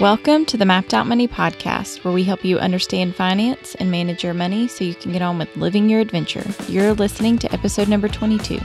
Welcome to the Mapped Out Money podcast, where we help you understand finance and manage your money so you can get on with living your adventure. You're listening to episode number 22.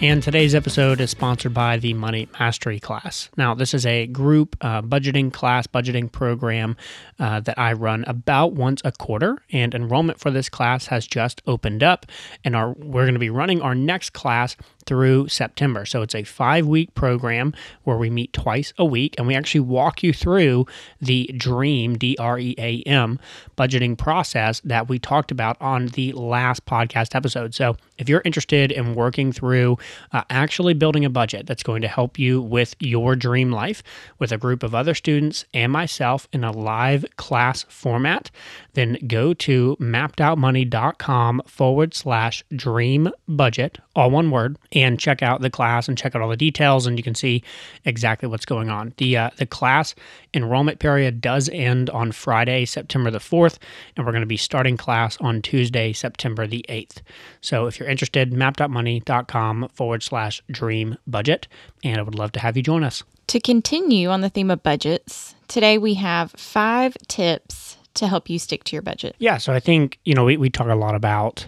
And today's episode is sponsored by the Money Mastery class. Now, this is a group uh, budgeting class, budgeting program uh, that I run about once a quarter. And enrollment for this class has just opened up. And our, we're going to be running our next class through September. So it's a five week program where we meet twice a week and we actually walk you through the DREAM, D R E A M, budgeting process that we talked about on the last podcast episode. So if you're interested in working through uh, actually building a budget that's going to help you with your dream life with a group of other students and myself in a live class format, then go to mappedoutmoney.com forward slash dream budget, all one word, and check out the class and check out all the details, and you can see exactly what's going on. The uh, the class enrollment period does end on Friday, September the fourth, and we're going to be starting class on Tuesday, September the eighth. So if you're interested, mappedoutmoney.com forward slash dream budget, and I would love to have you join us. To continue on the theme of budgets, today we have five tips to help you stick to your budget. Yeah, so I think, you know, we, we talk a lot about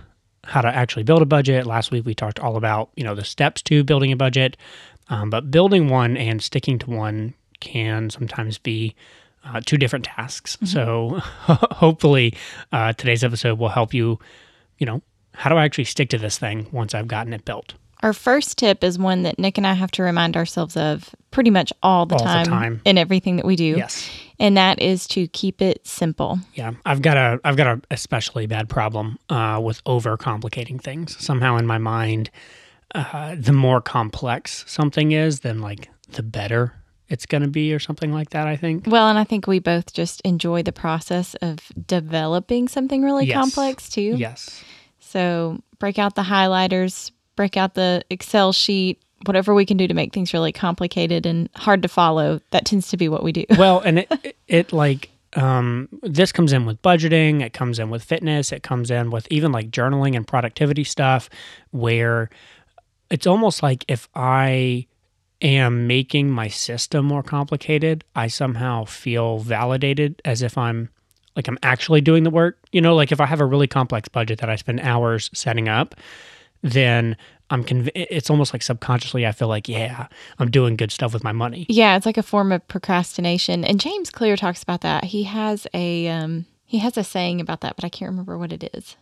how to actually build a budget. Last week we talked all about, you know, the steps to building a budget. Um, but building one and sticking to one can sometimes be uh, two different tasks. Mm-hmm. So hopefully uh, today's episode will help you, you know, how do I actually stick to this thing once I've gotten it built? Our first tip is one that Nick and I have to remind ourselves of pretty much all the, all time, the time in everything that we do. Yes. And that is to keep it simple. Yeah. I've got a I've got a especially bad problem uh, with overcomplicating things. Somehow in my mind, uh, the more complex something is, then like the better it's going to be or something like that, I think. Well, and I think we both just enjoy the process of developing something really yes. complex too. Yes. So break out the highlighters, break out the Excel sheet, whatever we can do to make things really complicated and hard to follow. That tends to be what we do. Well, and it, it, like, um, this comes in with budgeting, it comes in with fitness, it comes in with even like journaling and productivity stuff, where it's almost like if I am making my system more complicated, I somehow feel validated as if I'm like I'm actually doing the work. You know, like if I have a really complex budget that I spend hours setting up, then I'm conv- it's almost like subconsciously I feel like yeah I'm doing good stuff with my money. Yeah, it's like a form of procrastination. And James Clear talks about that. He has a um, he has a saying about that, but I can't remember what it is.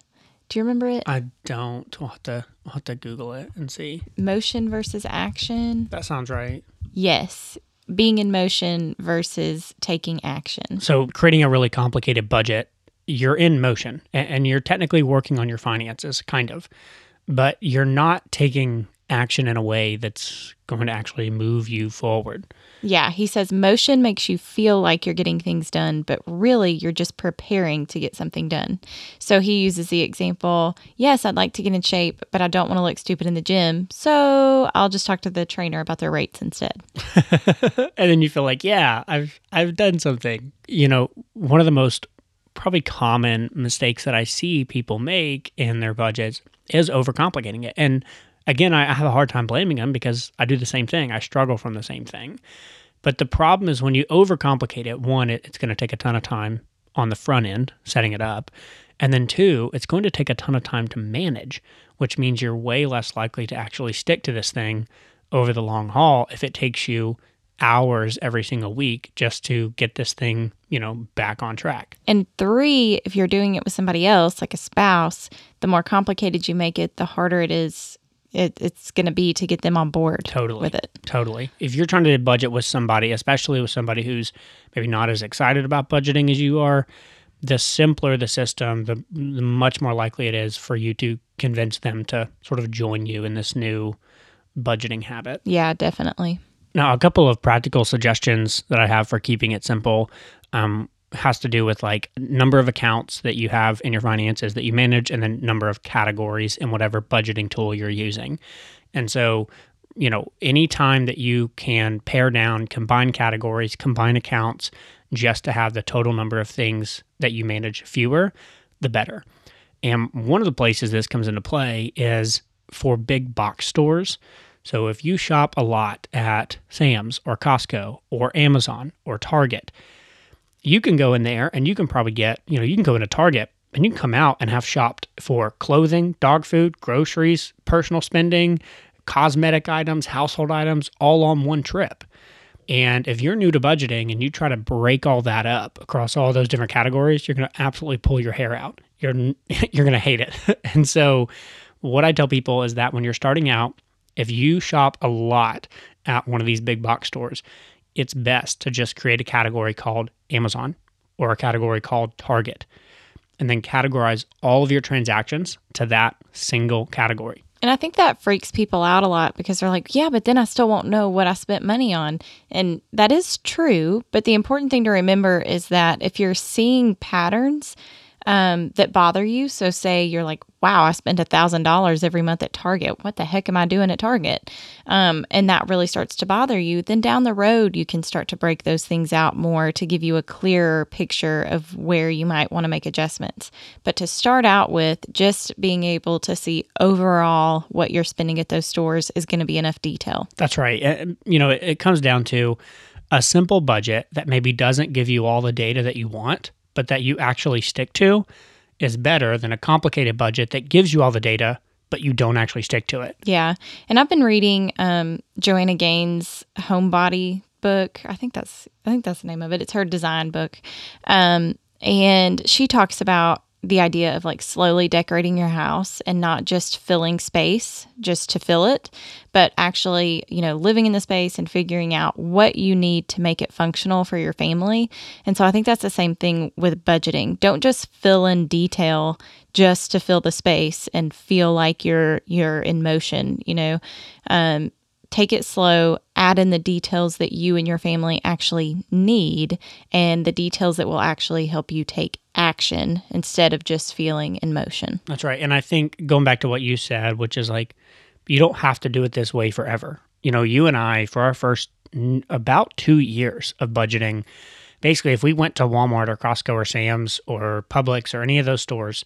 Do you remember it? I don't. I'll have to I'll have to Google it and see. Motion versus action. That sounds right. Yes. Being in motion versus taking action. So creating a really complicated budget, you're in motion and you're technically working on your finances, kind of but you're not taking action in a way that's going to actually move you forward. Yeah, he says motion makes you feel like you're getting things done, but really you're just preparing to get something done. So he uses the example yes, I'd like to get in shape, but I don't want to look stupid in the gym. So I'll just talk to the trainer about their rates instead. and then you feel like, yeah, I've I've done something. You know, one of the most probably common mistakes that I see people make in their budgets is overcomplicating it. And again, I have a hard time blaming them because I do the same thing. I struggle from the same thing. But the problem is when you overcomplicate it, one, it, it's going to take a ton of time on the front end setting it up. And then two, it's going to take a ton of time to manage, which means you're way less likely to actually stick to this thing over the long haul if it takes you hours every single week just to get this thing, you know, back on track. And three, if you're doing it with somebody else, like a spouse, the more complicated you make it, the harder it is. It, it's going to be to get them on board totally with it. Totally. If you're trying to budget with somebody, especially with somebody who's maybe not as excited about budgeting as you are, the simpler the system, the, the much more likely it is for you to convince them to sort of join you in this new budgeting habit. Yeah, definitely. Now, a couple of practical suggestions that I have for keeping it simple um, has to do with like number of accounts that you have in your finances that you manage, and then number of categories in whatever budgeting tool you're using. And so, you know, any time that you can pare down, combine categories, combine accounts, just to have the total number of things that you manage fewer, the better. And one of the places this comes into play is for big box stores. So if you shop a lot at Sam's or Costco or Amazon or Target, you can go in there and you can probably get, you know, you can go into Target and you can come out and have shopped for clothing, dog food, groceries, personal spending, cosmetic items, household items, all on one trip. And if you're new to budgeting and you try to break all that up across all those different categories, you're going to absolutely pull your hair out. You're you're going to hate it. and so what I tell people is that when you're starting out, if you shop a lot at one of these big box stores, it's best to just create a category called Amazon or a category called Target and then categorize all of your transactions to that single category. And I think that freaks people out a lot because they're like, yeah, but then I still won't know what I spent money on. And that is true. But the important thing to remember is that if you're seeing patterns, um, that bother you. So, say you're like, wow, I spend a $1,000 every month at Target. What the heck am I doing at Target? Um, and that really starts to bother you. Then down the road, you can start to break those things out more to give you a clearer picture of where you might want to make adjustments. But to start out with, just being able to see overall what you're spending at those stores is going to be enough detail. That's right. You know, it comes down to a simple budget that maybe doesn't give you all the data that you want but that you actually stick to is better than a complicated budget that gives you all the data but you don't actually stick to it. Yeah. And I've been reading um, Joanna Gaines' Homebody book. I think that's I think that's the name of it. It's her design book. Um, and she talks about the idea of like slowly decorating your house and not just filling space just to fill it, but actually, you know, living in the space and figuring out what you need to make it functional for your family. And so I think that's the same thing with budgeting. Don't just fill in detail just to fill the space and feel like you're you're in motion, you know. Um, take it slow, add in the details that you and your family actually need and the details that will actually help you take action instead of just feeling in motion. That's right. And I think going back to what you said, which is like, you don't have to do it this way forever. You know, you and I, for our first about two years of budgeting, basically, if we went to Walmart or Costco or Sam's or Publix or any of those stores,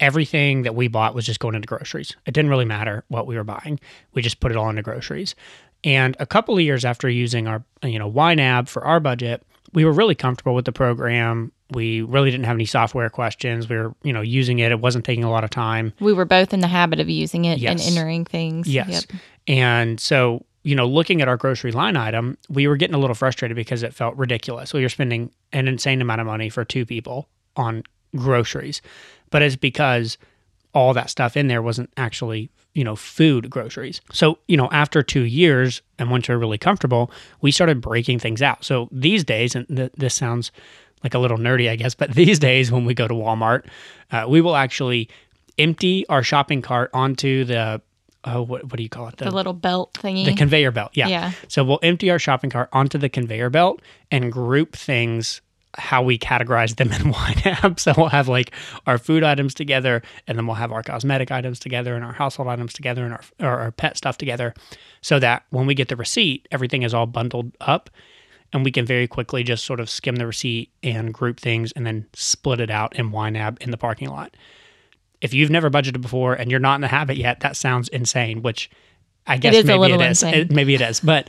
everything that we bought was just going into groceries. It didn't really matter what we were buying. We just put it all into groceries. And a couple of years after using our, you know, YNAB for our budget, we were really comfortable with the program. We really didn't have any software questions. We were, you know, using it. It wasn't taking a lot of time. We were both in the habit of using it yes. and entering things. Yes. Yep. And so, you know, looking at our grocery line item, we were getting a little frustrated because it felt ridiculous. We were spending an insane amount of money for two people on groceries but it's because all that stuff in there wasn't actually you know food groceries. So you know after two years and once we are really comfortable we started breaking things out. So these days and th- this sounds like a little nerdy i guess but these days when we go to walmart uh, we will actually empty our shopping cart onto the oh what, what do you call it? The, the, little belt thingy. The conveyor belt yeah. Yeah. So we'll empty our shopping cart onto the conveyor belt and group things how we categorize them in YNAB. So we'll have like our food items together, and then we'll have our cosmetic items together, and our household items together, and our, our, our pet stuff together, so that when we get the receipt, everything is all bundled up, and we can very quickly just sort of skim the receipt and group things, and then split it out in YNAB in the parking lot. If you've never budgeted before and you're not in the habit yet, that sounds insane. Which I guess maybe it is. It, maybe it is, but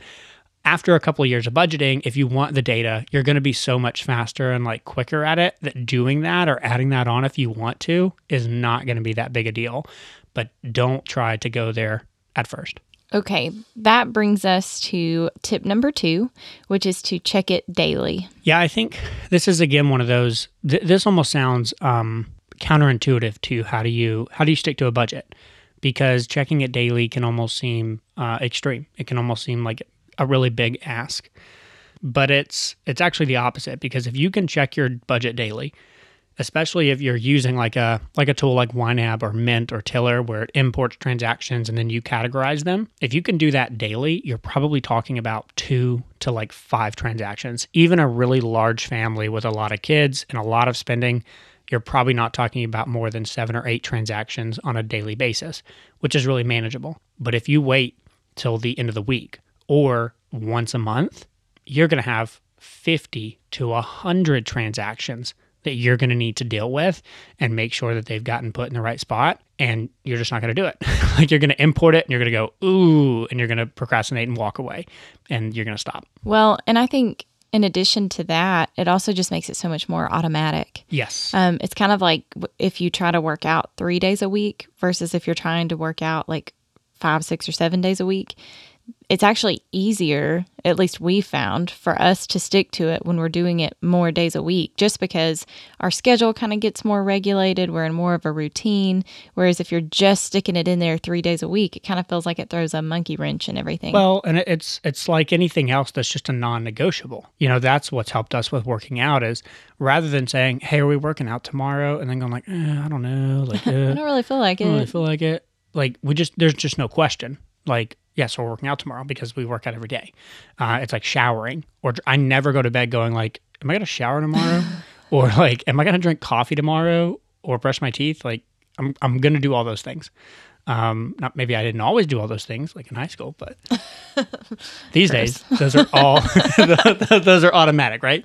after a couple of years of budgeting, if you want the data, you're going to be so much faster and like quicker at it that doing that or adding that on if you want to is not going to be that big a deal. But don't try to go there at first. Okay, that brings us to tip number two, which is to check it daily. Yeah, I think this is again one of those. Th- this almost sounds um, counterintuitive to how do you how do you stick to a budget? Because checking it daily can almost seem uh, extreme. It can almost seem like a really big ask. But it's it's actually the opposite because if you can check your budget daily, especially if you're using like a like a tool like YNAB or Mint or Tiller where it imports transactions and then you categorize them. If you can do that daily, you're probably talking about 2 to like 5 transactions. Even a really large family with a lot of kids and a lot of spending, you're probably not talking about more than 7 or 8 transactions on a daily basis, which is really manageable. But if you wait till the end of the week or once a month, you're going to have 50 to 100 transactions that you're going to need to deal with and make sure that they've gotten put in the right spot and you're just not going to do it like you're going to import it and you're going to go ooh and you're going to procrastinate and walk away and you're going to stop Well, and I think in addition to that, it also just makes it so much more automatic. yes Um, it's kind of like if you try to work out three days a week versus if you're trying to work out like five, six, or seven days a week. It's actually easier, at least we found, for us to stick to it when we're doing it more days a week, just because our schedule kind of gets more regulated. We're in more of a routine. Whereas if you're just sticking it in there three days a week, it kind of feels like it throws a monkey wrench in everything. Well, and it's it's like anything else that's just a non-negotiable. You know, that's what's helped us with working out is rather than saying, "Hey, are we working out tomorrow?" and then going like, eh, "I don't know," like, I uh, don't really feel like it. I don't really feel like it. Like we just there's just no question. Like yes, we're working out tomorrow because we work out every day. Uh, it's like showering, or I never go to bed going like, "Am I gonna shower tomorrow?" or like, "Am I gonna drink coffee tomorrow?" or brush my teeth? Like I'm I'm gonna do all those things. Um, not maybe I didn't always do all those things like in high school, but these days those are all those are automatic, right?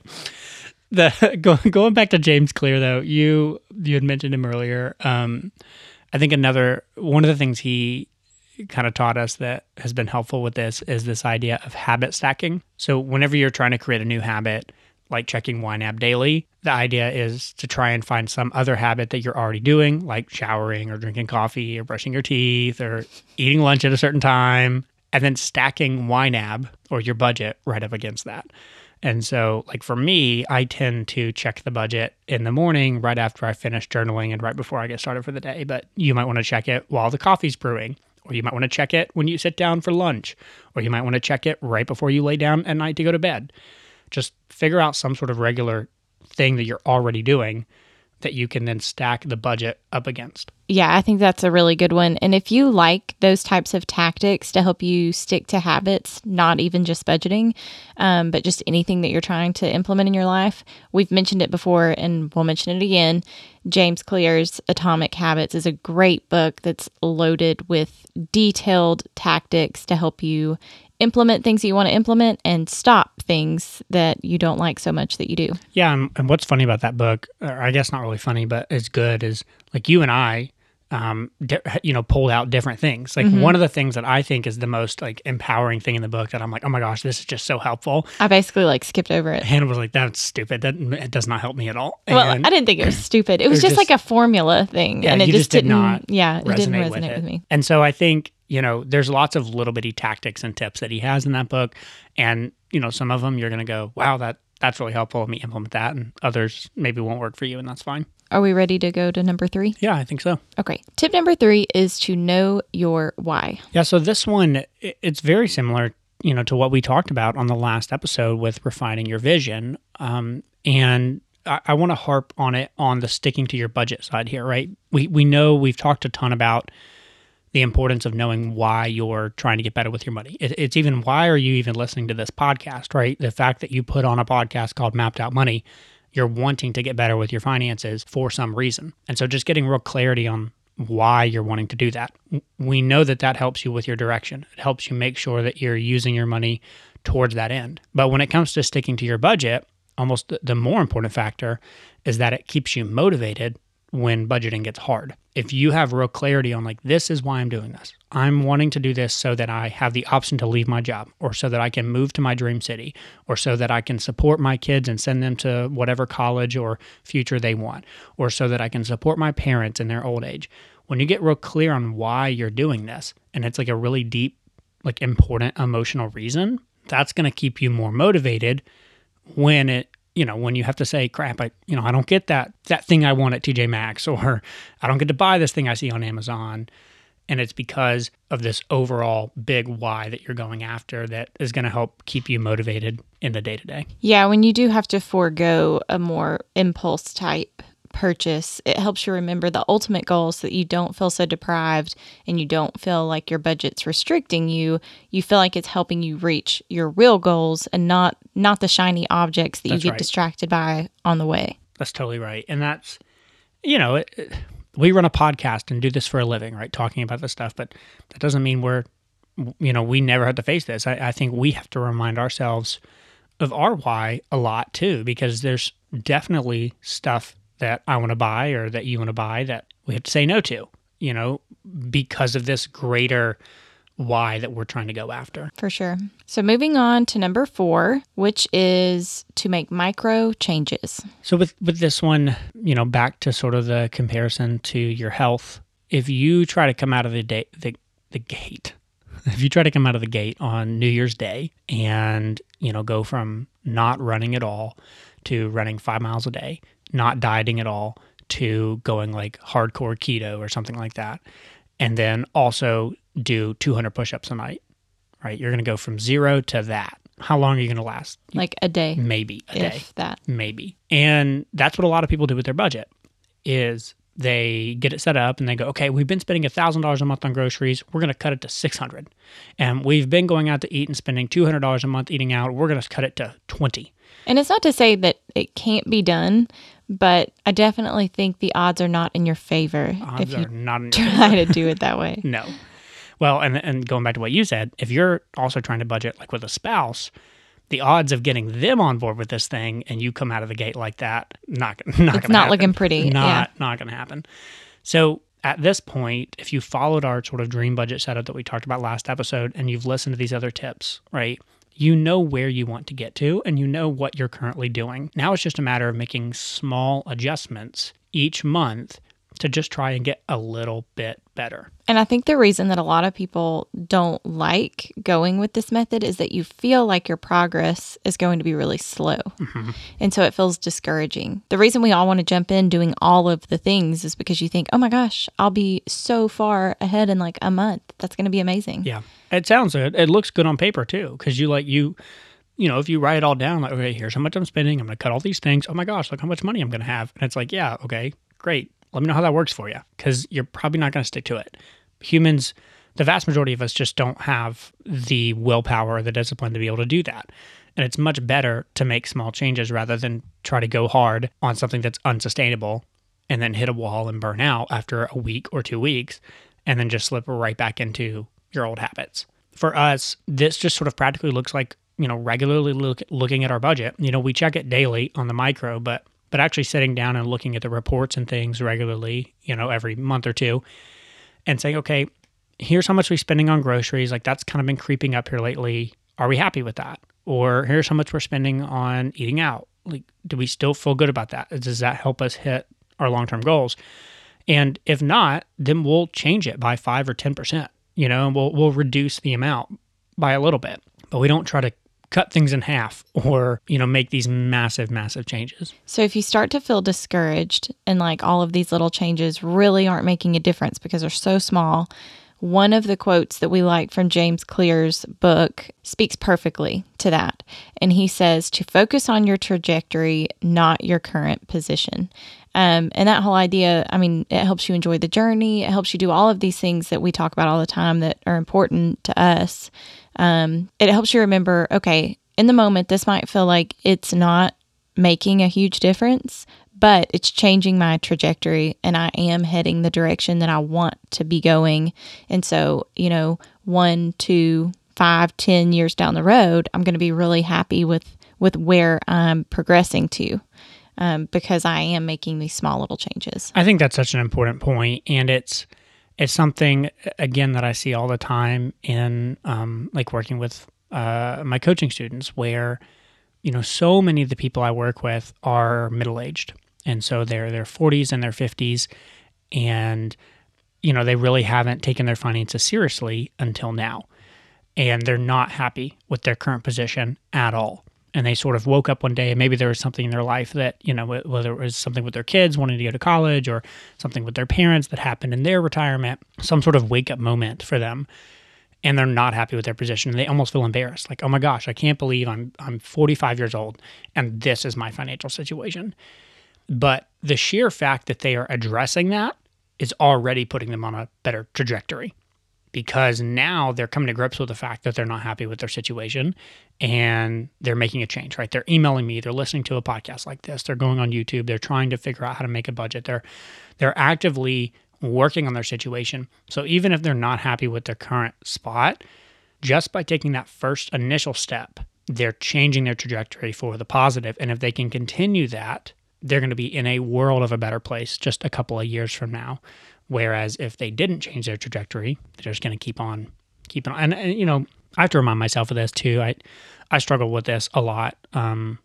The go, going back to James Clear though, you you had mentioned him earlier. Um, I think another one of the things he kind of taught us that has been helpful with this is this idea of habit stacking. So whenever you're trying to create a new habit, like checking YNAB daily, the idea is to try and find some other habit that you're already doing, like showering or drinking coffee or brushing your teeth or eating lunch at a certain time, and then stacking YNAB or your budget right up against that. And so, like for me, I tend to check the budget in the morning right after I finish journaling and right before I get started for the day. But you might want to check it while the coffee's brewing, or you might want to check it when you sit down for lunch, or you might want to check it right before you lay down at night to go to bed. Just figure out some sort of regular thing that you're already doing that you can then stack the budget up against. Yeah, I think that's a really good one. And if you like those types of tactics to help you stick to habits, not even just budgeting, um, but just anything that you're trying to implement in your life, we've mentioned it before and we'll mention it again. James Clear's Atomic Habits is a great book that's loaded with detailed tactics to help you implement things that you want to implement and stop things that you don't like so much that you do. Yeah, and, and what's funny about that book, or I guess not really funny, but it's good, is like you and I, um, di- you know, pulled out different things. Like one of the things that I think is the most like empowering thing in the book that I'm like, oh my gosh, this is just so helpful. I basically like skipped over it. Hannah was like, that's stupid. That it does not help me at all. Well, And- I didn't think it was stupid. It was just, just- like a formula thing, Yeah, and it just, just did didn't. not yeah, it didn't resonate resonate with with, me. And so I think, you know, there's lots of little bitty tactics and tips that he has in that book. And, you know, some of them you're going to go, wow, that that's really helpful. Let me implement that. And others maybe won't work for you, and that's fine. Are we ready to go to number three? Yeah, I think so. Okay. Tip number three is to know your why. Yeah, so this one it's very similar, you know, to what we talked about on the last episode with refining your vision. Um, and I, I want to harp on it on the sticking to your budget side here, right? We we know we've talked a ton about the importance of knowing why you're trying to get better with your money. It, it's even why are you even listening to this podcast, right? The fact that you put on a podcast called Mapped Out Money, you're wanting to get better with your finances for some reason. And so just getting real clarity on why you're wanting to do that. We know that that helps you with your direction. It helps you make sure that you're using your money towards that end. But when it comes to sticking to your budget, almost the- the more important factor is that it keeps you motivated when budgeting gets hard. If you have real clarity on like this is why I'm doing this. I'm wanting to do this so that I have the option to leave my job or so that I can move to my dream city or so that I can support my kids and send them to whatever college or future they want or so that I can support my parents in their old age. When you get real clear on why you're doing this and it's like a really deep like important emotional reason, that's going to keep you more motivated when it you know when you have to say crap i you know i don't get that that thing i want at tj maxx or i don't get to buy this thing i see on amazon and it's because of this overall big why that you're going after that is going to help keep you motivated in the day to day Yeah, when you do have to forego a more impulse type purchase, it helps you remember the ultimate goal so that you don't feel so deprived and you don't feel like your budget's restricting you. You feel like it's helping you reach your real goals and not not the shiny objects that That's you get right. distracted by on the way. That's totally right. And that's, you know, it, it- we run a podcast and do this for a living, right? Talking about this stuff, but that doesn't mean we're, you know, we never have to face this. I, I think we have to remind ourselves of our why a lot too, because there's definitely stuff that I want to buy or that you want to buy that we have to say no to, you know, because of this greater why that we're trying to go after. For sure. So moving on to number four, which is to make micro changes. So with with this one, you know, back to sort of the comparison to your health. If you try to come out of the day the the gate, if you try to come out of the gate on New Year's Day and you know go from not running at all to running five miles a day, not dieting at all to going like hardcore keto or something like that, and then also do 200 push-ups a night right? You're going to go from zero to that. How long are you going to last? Like a day, maybe a day. that. maybe. And that's what a lot of people do with their budget is they get it set up and they go okay we've been spending $1000 a month on groceries. We're going to cut it to 600 and we've been going out to eat and spending $200 a month eating out. We're going to cut it to 20 And it's not to say that it can't be done, but I definitely think the odds are not in your favor odds if you are not in your try to do it that way. No. Well, and and going back to what you said, if you're also trying to budget like with a spouse, the odds of getting them on board with this thing and you come out of the gate like that, not not It's gonna happen. not happen. looking pretty, Not not gonna happen. So at this point, if you followed our sort of dream budget setup that we talked about last episode and you've listened to these other tips, right? You know where you want to get to and you know what you're currently doing. Now it's just a matter of making small adjustments each month to just try and get a little bit better. And I think the reason that a lot of people don't like going with this method is that you feel like your progress is going to be really slow. Mm-hmm. And so it feels discouraging. The reason we all want to jump in doing all of the things is because you think, oh my gosh, I'll be so far ahead in like a month. That's going to be amazing. Yeah. It sounds good. It looks good on paper too, because you like you, you know, if you write it all down, like, okay, here's how much I'm spending. I'm going to cut all these things. Oh my gosh, look how much money I'm going to have. And it's like, yeah, okay, great. Let me know how that works for you, because you're probably not going to stick to it. Humans, the vast majority of us, just don't have the willpower or the discipline to be able to do that. And it's much better to make small changes rather than try to go hard on something that's unsustainable and then hit a wall and burn out after a week or two weeks and then just slip right back into your old habits. For us, this just sort of practically looks like, you know, regularly look, looking at our budget. You know, we check it daily on the micro, but but actually sitting down and looking at the reports and things regularly, you know, every month or two and saying, okay, here's how much we're spending on groceries. Like that's kind of been creeping up here lately. Are we happy with that? Or here's how much we're spending on eating out. Like, do we still feel good about that? Does that help us hit our long term goals? And if not, then we'll change it by five or ten percent. You know, and we'll we'll reduce the amount by a little bit. But we don't try to cut things in half or, you know, make these massive, massive changes. So if you start to feel discouraged and like all of these little changes really aren't making a difference because they're so small, one of the quotes that we like from James Clear's book speaks perfectly to that. And he says to focus on your trajectory, not your current position. Um, and that whole idea, I mean, it helps you enjoy the journey. It helps you do all of these things that we talk about all the time that are important to us. Um, it helps you remember, okay, in the moment, this might feel like it's not making a huge difference, but it's changing my trajectory and I am heading the direction that I want to be going. And so, you know, one, two, five, ten years down the road, I'm going to be really happy with with where I'm progressing to. Um, because I am making these small little changes. I think that's such an important point, and it's it's something again that I see all the time in um, like working with uh, my coaching students, where you know so many of the people I work with are middle aged, and so they're their forties and their fifties, and you know they really haven't taken their finances seriously until now, and they're not happy with their current position at all and they sort of woke up one day and maybe there was something in their life that you know whether it was something with their kids wanting to go to college or something with their parents that happened in their retirement some sort of wake up moment for them and they're not happy with their position. And they almost feel embarrassed like oh my gosh i can't believe i'm i'm 45 years old and this is my financial situation. But the sheer fact that they are addressing that is already putting them on a better trajectory because now they're coming to grips with the fact that they're not happy with their situation and they're making a change, right? They're emailing me, they're listening to a podcast like this, they're going on YouTube, they're trying to figure out how to make a budget. They're they're actively working on their situation. So even if they're not happy with their current spot, just by taking that first initial step they're changing their trajectory for the positive. And if they can continue that, they're going to be in a world of a better place just a couple of years from now. Whereas if they didn't change their trajectory, they're just going to keep on, keeping on. And, and, you know, I have to remind myself of this too. I, I struggle with this a lot um,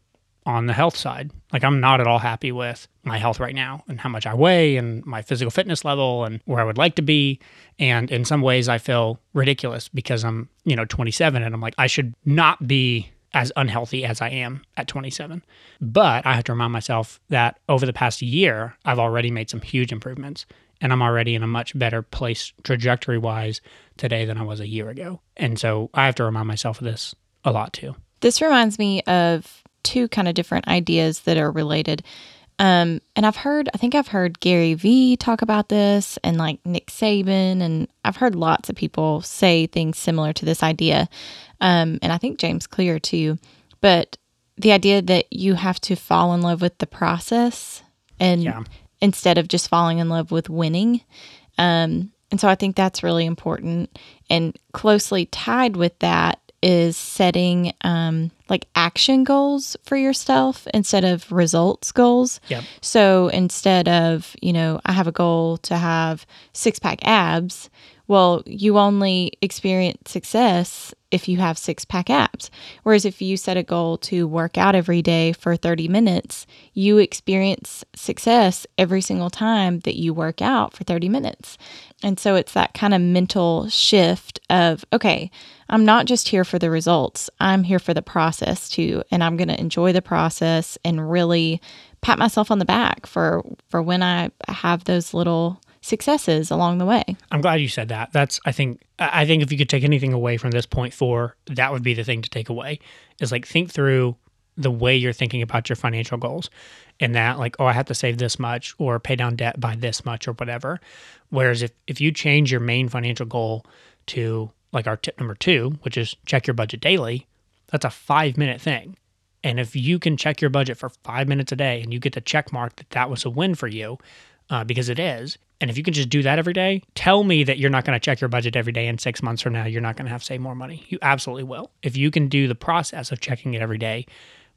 on the health side. Like I'm not at all happy with my health right now and how much I weigh and my physical fitness level and where I would like to be. And in some ways, I feel ridiculous because I'm, you know, 27 and I'm like, I should not be as unhealthy as I am at 27. But I have to remind myself that over the past year, I've already made some huge improvements and I'm already in a much better place trajectory wise today than I was a year ago. And so I have to remind myself of this a lot too. This reminds me of two kind of different ideas that are related. Um, and I've heard, I think I've heard Gary Vee talk about this and like Nick Saban, and I've heard lots of people say things similar to this idea. Um, and I think James Clear too. But the idea that you have to fall in love with the process and yeah. Instead of just falling in love with winning. Um, and so I think that's really important. And closely tied with that is setting um, like action goals for yourself instead of results goals. Yep. So instead of, you know, I have a goal to have six pack abs, well, you only experience success if you have six pack abs. Whereas if you set a goal to work out every day for 30 minutes, you experience success every single time that you work out for 30 minutes. And so it's that kind of mental shift of, okay, I'm not just here for the results, I'm here for the process too. And I'm going to enjoy the process and really pat myself on the back for, for when I have those little successes along the way. I'm glad you said that. That's I think I think if you could take anything away from this point four, that would be the thing to take away. Is like think through the way you're thinking about your financial goals and that like oh i have to save this much or pay down debt by this much or whatever whereas if, if you change your main financial goal to like our tip number two which is check your budget daily that's a five minute thing and if you can check your budget for five minutes a day and you get the check mark that that was a win for you uh, because it is and if you can just do that every day tell me that you're not going to check your budget every day and six months from now you're not going to have to save more money you absolutely will if you can do the process of checking it every day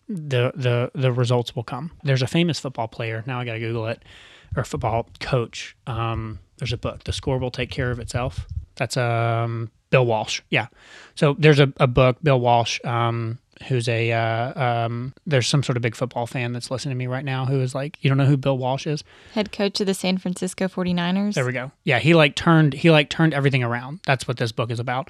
the the the results will come. There's a famous football player. Now I got to Google it, or football coach. Um, there's a book. The score will take care of itself. That's um Bill Walsh. Yeah. So there's a, a book. Bill Walsh. Um, who's a uh, um, there's some sort of big football fan that's listening to me right now who is like you don't know who bill walsh is head coach of the san francisco 49ers there we go yeah he like turned he like turned everything around that's what this book is about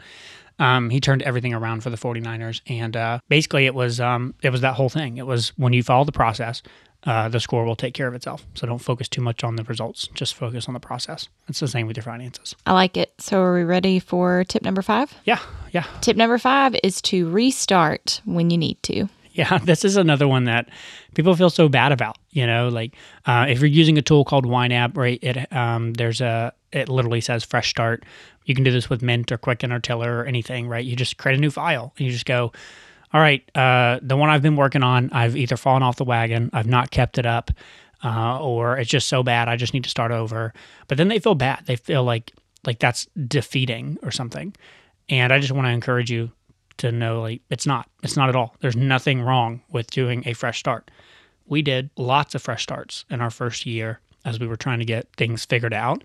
um, he turned everything around for the 49ers. And uh, basically, it was um, it was that whole thing. It was when you follow the process, uh, the score will take care of itself. So don't focus too much on the results. Just focus on the process. It's the same with your finances. I like it. So are we ready for tip number five? Yeah, yeah. Tip number five is to restart when you need to. Yeah, this is another one that people feel so bad about. You know, like uh, if you're using a tool called YNAB, right? It um, there's a it literally says fresh start. You can do this with Mint or Quicken or Tiller or anything, right? You just create a new file and you just go, all right, uh, the one I've been working on, I've either fallen off the wagon, I've not kept it up, uh, or it's just so bad I just need to start over. But then they feel bad. They feel like like that's defeating or something. And I just want to encourage you to know like it's not. It's not at all. There's nothing wrong with doing a fresh start. We did lots of fresh starts in our first year as we were trying to get things figured out.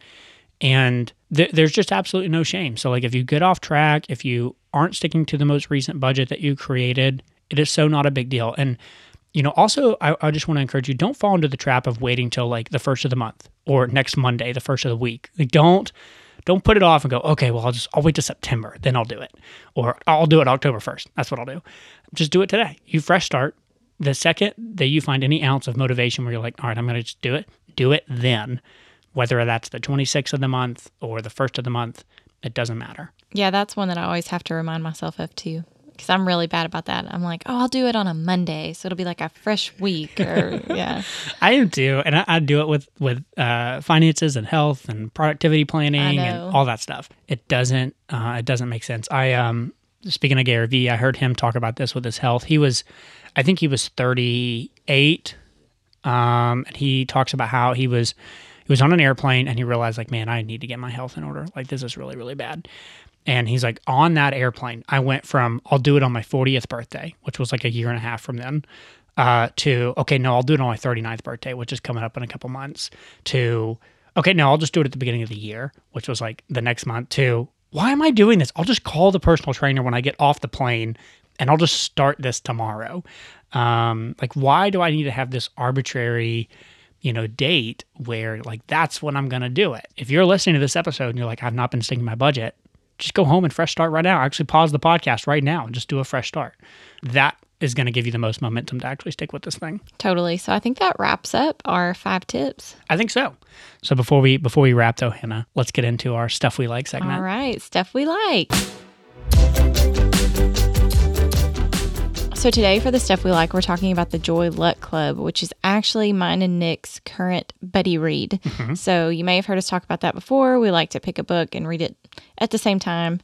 And th- there's just absolutely no shame. So, like, if you get off track, if you aren't sticking to the most recent budget that you created, it is so not a big deal. And, you know, also, I, I just want to encourage you don't fall into the trap of waiting till like the first of the month or next Monday, the first of the week. Like, don't don't put it off and go, okay, well, I'll just I'll wait to September, then I'll do it, or I'll do it October first. That's what I'll do. Just do it today. You fresh start. The second that you find any ounce of motivation where you're like, all right, I'm going to just do it, do it then whether that's the 26th of the month or the first of the month, it doesn't matter. Yeah, that's one that I always have to remind myself of too. Because I'm really bad about that. I'm like, oh, I'll do it on a Monday, so it'll be like a fresh week. Or yeah, I am too, and I, I do it with with uh, finances and health and productivity planning and all that stuff. It doesn't uh, it doesn't make sense. I um speaking of Gary Vee, I heard him talk about this with his health. He was, I think he was 38, um, and he talks about how he was was on an airplane and he realized like man i need to get my health in order like this is really really bad And he's like, on that airplane, I went from I'll do it on my 40th birthday, which was like a year and a half from then, uh, to okay, no, I'll do it on my 39th birthday, which is coming up in a couple months, to okay, no, I'll just do it at the beginning of the year, which was like the next month, to why am I doing this? I'll just call the personal trainer when I get off the plane and I'll just start this tomorrow. Um, like, why do I need to have this arbitrary, you know, date where like that's when I'm going to do it? If you're listening to this episode and you're like, I've not been sticking my budget, just go home and fresh start right now. Actually, pause the podcast right now and just do a fresh start. That is going to give you the most momentum to actually stick with this thing. Totally. So I think that wraps up our five tips. I think so. So before we before we wrap though, Hannah, let's get into our stuff we like segment. All right, stuff we like. So today for the stuff we like, we're talking about the Joy Luck Club, which is actually mine and Nick's current buddy read. Mm-hmm. So you may have heard us talk about that before. We like to pick a book and read it at the same time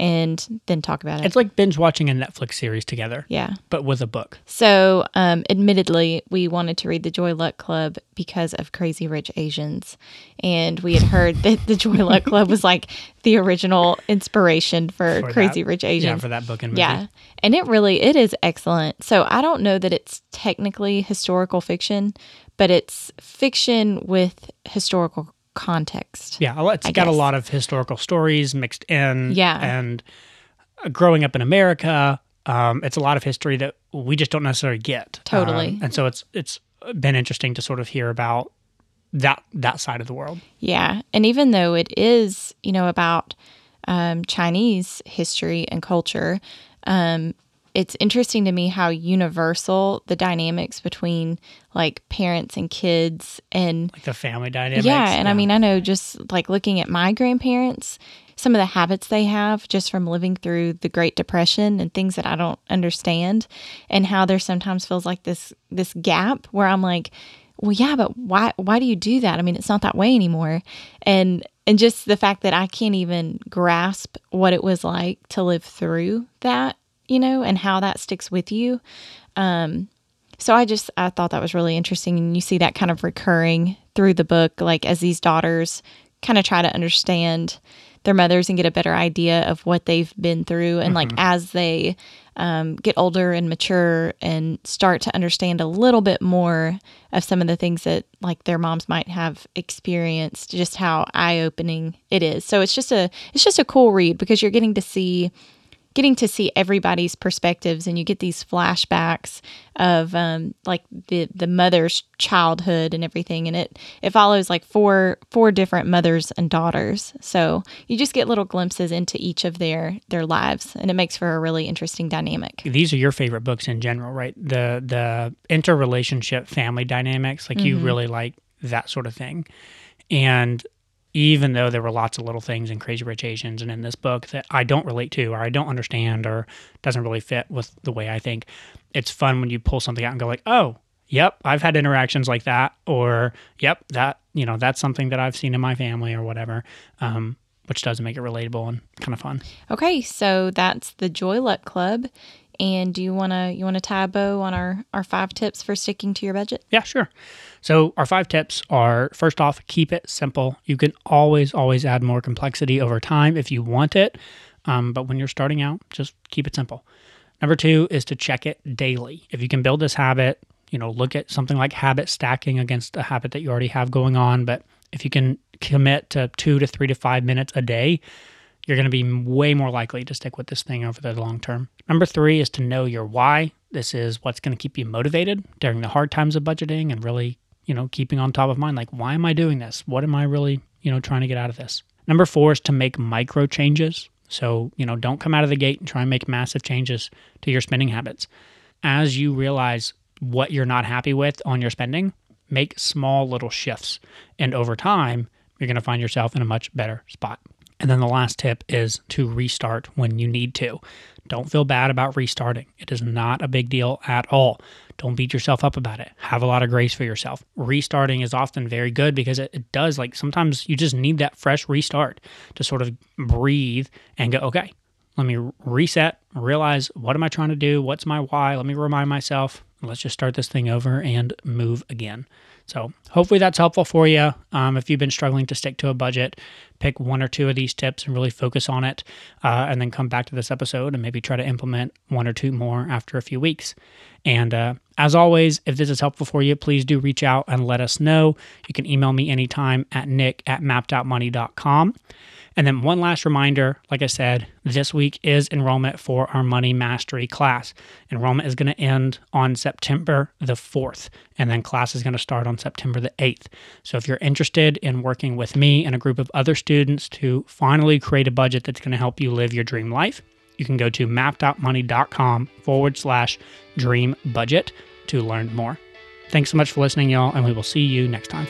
and then talk about it. It's like binge watching a Netflix series together, yeah. but with a book. So, um, admittedly, we wanted to read the Joy Luck Club because of Crazy Rich Asians. And we had heard that the Joy Luck Club was like the original inspiration for, For Crazy that- Rich Asians. Yeah, for that book and movie. Yeah. And it really it is excellent. So I don't know that it's technically historical fiction, but it's fiction with historical context. Yeah, it's I got a lot of historical stories mixed in. Yeah. And uh, growing up in America, um, it's a lot of history that we just don't necessarily get. Totally. Um, and so it's it's been interesting to sort of hear about that that side of the world. Yeah. And even though it is, you know, about um, Chinese history and culture, um, it's interesting to me how universal the dynamics between like parents and kids and Like the family dynamics. Yeah, and I mean, I know just like looking at my grandparents, some of the habits they have just from living through the Great Depression and things that I don't understand, and how there sometimes feels like this this gap where I'm like, well, yeah, but why why do you do that? I mean, it's not that way anymore, and and just the fact that I can't even grasp what it was like to live through that, you know, and how that sticks with you. Um, so I just I thought that was really interesting, and you see that kind of recurring through the book, like as these daughters kind of try to understand their mothers and get a better idea of what they've been through, and like as they um, get older and mature and start to understand a little bit more of some of the things that like their moms might have experienced, just how eye opening it is. So it's just a it's just a cool read because you're getting to see getting to see everybody's perspectives and you get these flashbacks of um, like the the mother's childhood and everything and it it follows like four four different mothers and daughters so you just get little glimpses into each of their their lives and it makes for a really interesting dynamic these are your favorite books in general, right? The the interrelationship family dynamics, like Mm-hmm. you really like that sort of thing. And even though there were lots of little things in Crazy Rich Asians and in this book that I don't relate to or I don't understand or doesn't really fit with the way I think, it's fun when you pull something out and go like, "Oh, yep, I've had interactions like that," or "Yep, that you know that's something that I've seen in my family or whatever," um, which does make it relatable and kind of fun. okay so that's the joy luck club and do you want to you want to tie a bow on our our five tips for sticking to your budget Yeah, sure. So, our five tips are first off, keep it simple. You can always, always add more complexity over time if you want it. Um, but when you're starting out, just keep it simple. Number two is to check it daily. If you can build this habit, you know, look at something like habit stacking against a habit that you already have going on. But if you can commit to two to three to five minutes a day, you're going to be way more likely to stick with this thing over the long term. Number three is to know your why. This is what's going to keep you motivated during the hard times of budgeting and really, you know, keeping on top of mind. Like, why am I doing this? What am I really, you know, trying to get out of this? Number four is to make micro changes. So, you know, don't come out of the gate and try and make massive changes to your spending habits. As you realize what you're not happy with on your spending, make small little shifts. And over time, you're going to find yourself in a much better spot. And then the last tip is to restart when you need to. Don't feel bad about restarting. It is not a big deal at all. Don't beat yourself up about it. Have a lot of grace for yourself. Restarting is often very good because it, it does, like, sometimes you just need that fresh restart to sort of breathe and go, okay, let me reset, realize what am I trying to do? What's my why? Let me remind myself. Let's just start this thing over and move again. So, hopefully, that's helpful for you. Um, if you've been struggling to stick to a budget, pick one or two of these tips and really focus on it, uh, and then come back to this episode and maybe try to implement one or two more after a few weeks. And uh, as always, if this is helpful for you, please do reach out and let us know. You can email me anytime at nick at mappedoutmoney.com. And then one last reminder like I said, this week is enrollment for our Money Mastery class. Enrollment is going to end on September the 4th, and then class is going to start on September the 8th. So if you're interested in working with me and a group of other students to finally create a budget that's going to help you live your dream life, you can go to mappedoutmoney.com forward slash dream budget to learn more. Thanks so much for listening, y'all, and we will see you next time.